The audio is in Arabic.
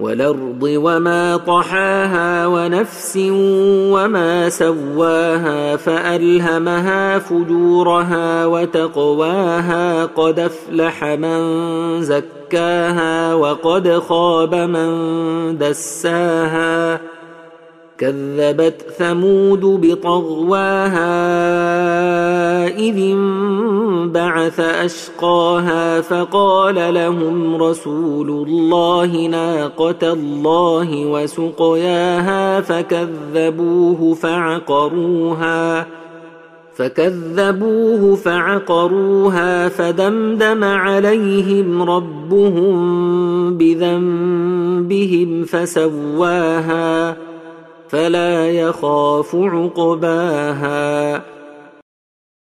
والأرض وما طحاها ونفس وما سواها فألهمها فجورها وتقواها قد أفلح من زكاها وقد خاب من دساها كذبت ثمود بطغواها إذ انبعث أشقاها فقال لهم رسول الله ناقة الله وسقياها فكذبوه فعقروها فكذبوه فعقروها فدمدم عليهم ربهم بذنبهم فسواها فلا يخاف عقباها.